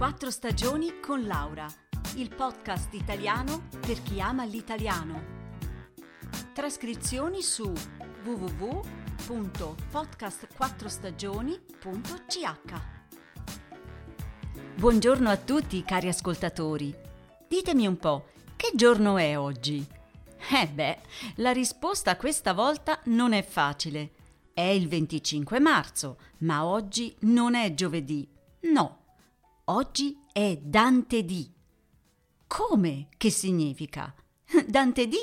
Quattro stagioni con Laura, il podcast italiano per chi ama l'italiano. Trascrizioni su www.podcastquattrostagioni.ch Buongiorno a tutti cari ascoltatori. Ditemi un po', che giorno è oggi? Eh beh, la risposta questa volta non è facile. È il 25 marzo, ma oggi non è giovedì. No, oggi è Dante D. Come? Che significa? Dante D,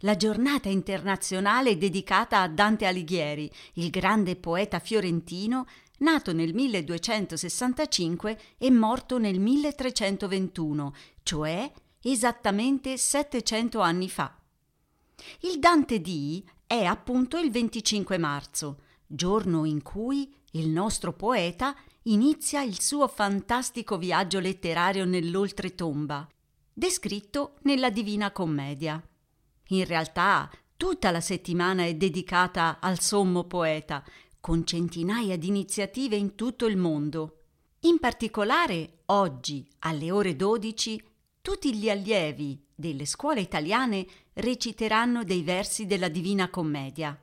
la giornata internazionale dedicata a Dante Alighieri, il grande poeta fiorentino nato nel 1265 e morto nel 1321, cioè esattamente 700 anni fa. Il Dante D è appunto il 25 marzo, giorno in cui il nostro poeta inizia il suo fantastico viaggio letterario nell'oltretomba, descritto nella Divina Commedia. In realtà tutta la settimana è dedicata al sommo poeta, con centinaia di iniziative in tutto il mondo. In particolare, oggi, alle ore 12, tutti gli allievi delle scuole italiane reciteranno dei versi della Divina Commedia.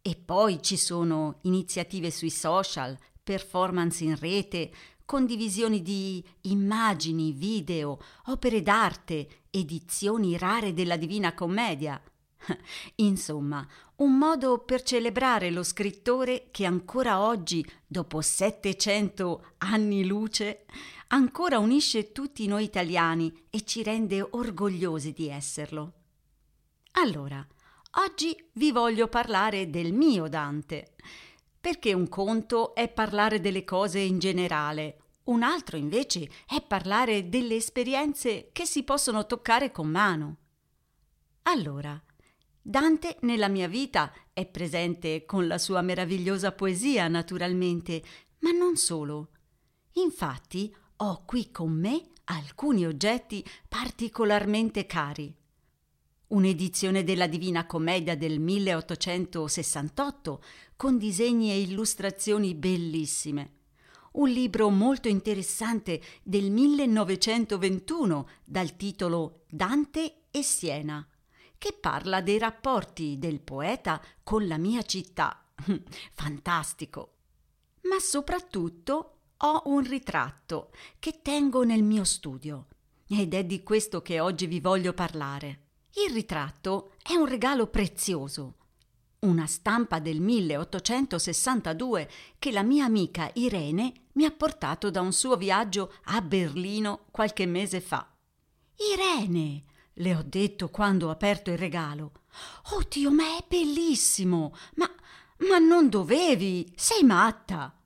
E poi ci sono iniziative sui social, performance in rete, condivisioni di immagini, video, opere d'arte, edizioni rare della Divina Commedia. Insomma, un modo per celebrare lo scrittore che ancora oggi, dopo 700 anni luce, ancora unisce tutti noi italiani e ci rende orgogliosi di esserlo. Allora, Oggi vi voglio parlare del mio Dante, perché un conto è parlare delle cose in generale, un altro invece è parlare delle esperienze che si possono toccare con mano. Allora, Dante nella mia vita è presente con la sua meravigliosa poesia, naturalmente, ma non solo. Infatti, ho qui con me alcuni oggetti particolarmente cari un'edizione della Divina Commedia del 1868 con disegni e illustrazioni bellissime. Un libro molto interessante del 1921 dal titolo Dante e Siena, che parla dei rapporti del poeta con la mia città. Fantastico! Ma soprattutto ho un ritratto che tengo nel mio studio ed è di questo che oggi vi voglio parlare. Il ritratto è un regalo prezioso, una stampa del 1862 che la mia amica Irene mi ha portato da un suo viaggio a Berlino qualche mese fa. Irene, le ho detto quando ho aperto il regalo. Oddio, ma è bellissimo! Ma, ma non dovevi! Sei matta!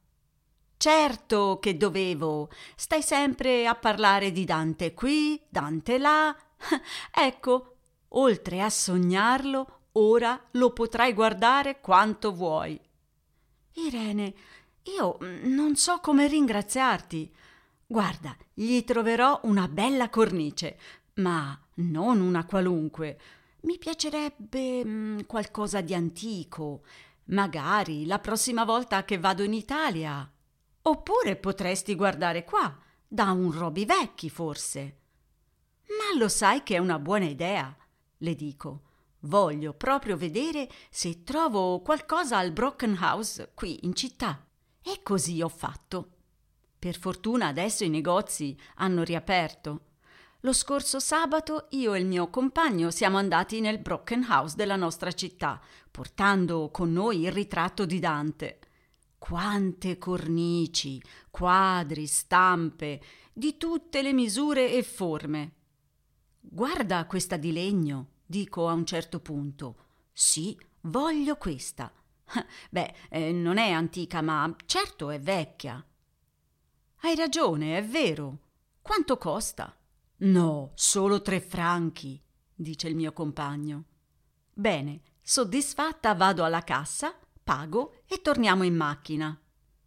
Certo che dovevo. Stai sempre a parlare di Dante qui, Dante là. Ecco, Oltre a sognarlo, ora lo potrai guardare quanto vuoi. Irene, io non so come ringraziarti. Guarda, gli troverò una bella cornice, ma non una qualunque. Mi piacerebbe mm, qualcosa di antico, magari la prossima volta che vado in Italia. Oppure potresti guardare qua, da un Roby Vecchi forse. Ma lo sai che è una buona idea le dico. Voglio proprio vedere se trovo qualcosa al Broken House qui in città. E così ho fatto. Per fortuna adesso i negozi hanno riaperto. Lo scorso sabato io e il mio compagno siamo andati nel Broken House della nostra città, portando con noi il ritratto di Dante. Quante cornici, quadri, stampe, di tutte le misure e forme. Guarda questa di legno, dico a un certo punto. Sì, voglio questa. Beh, eh, non è antica, ma certo è vecchia. Hai ragione, è vero. Quanto costa? No, solo tre franchi, dice il mio compagno. Bene, soddisfatta vado alla cassa, pago e torniamo in macchina.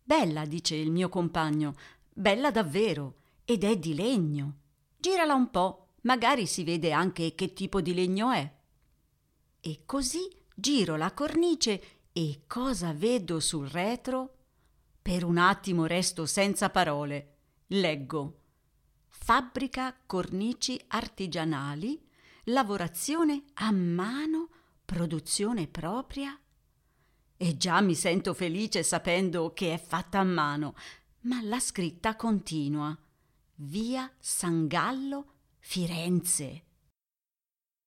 Bella, dice il mio compagno, bella davvero, ed è di legno. Girala un po'. Magari si vede anche che tipo di legno è. E così giro la cornice e cosa vedo sul retro? Per un attimo resto senza parole. Leggo. fabbrica cornici artigianali, lavorazione a mano, produzione propria. E già mi sento felice sapendo che è fatta a mano, ma la scritta continua. Via San Gallo, Firenze.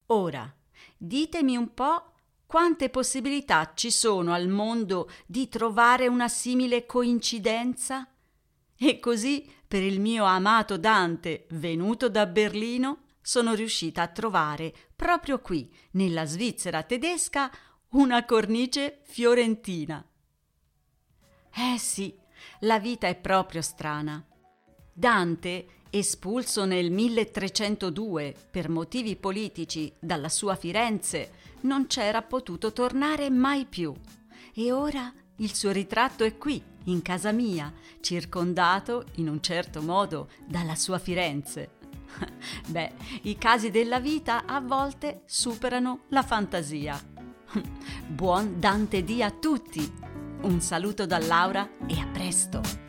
Ora, ditemi un po' quante possibilità ci sono al mondo di trovare una simile coincidenza? E così, per il mio amato Dante, venuto da Berlino, sono riuscita a trovare proprio qui, nella Svizzera tedesca, una cornice fiorentina. Eh sì, la vita è proprio strana. Dante, espulso nel 1302 per motivi politici dalla sua Firenze, non c'era potuto tornare mai più. E ora il suo ritratto è qui, in casa mia, circondato, in un certo modo, dalla sua Firenze. Beh, i casi della vita a volte superano la fantasia. Buon Dante D a tutti! Un saluto da Laura e a presto!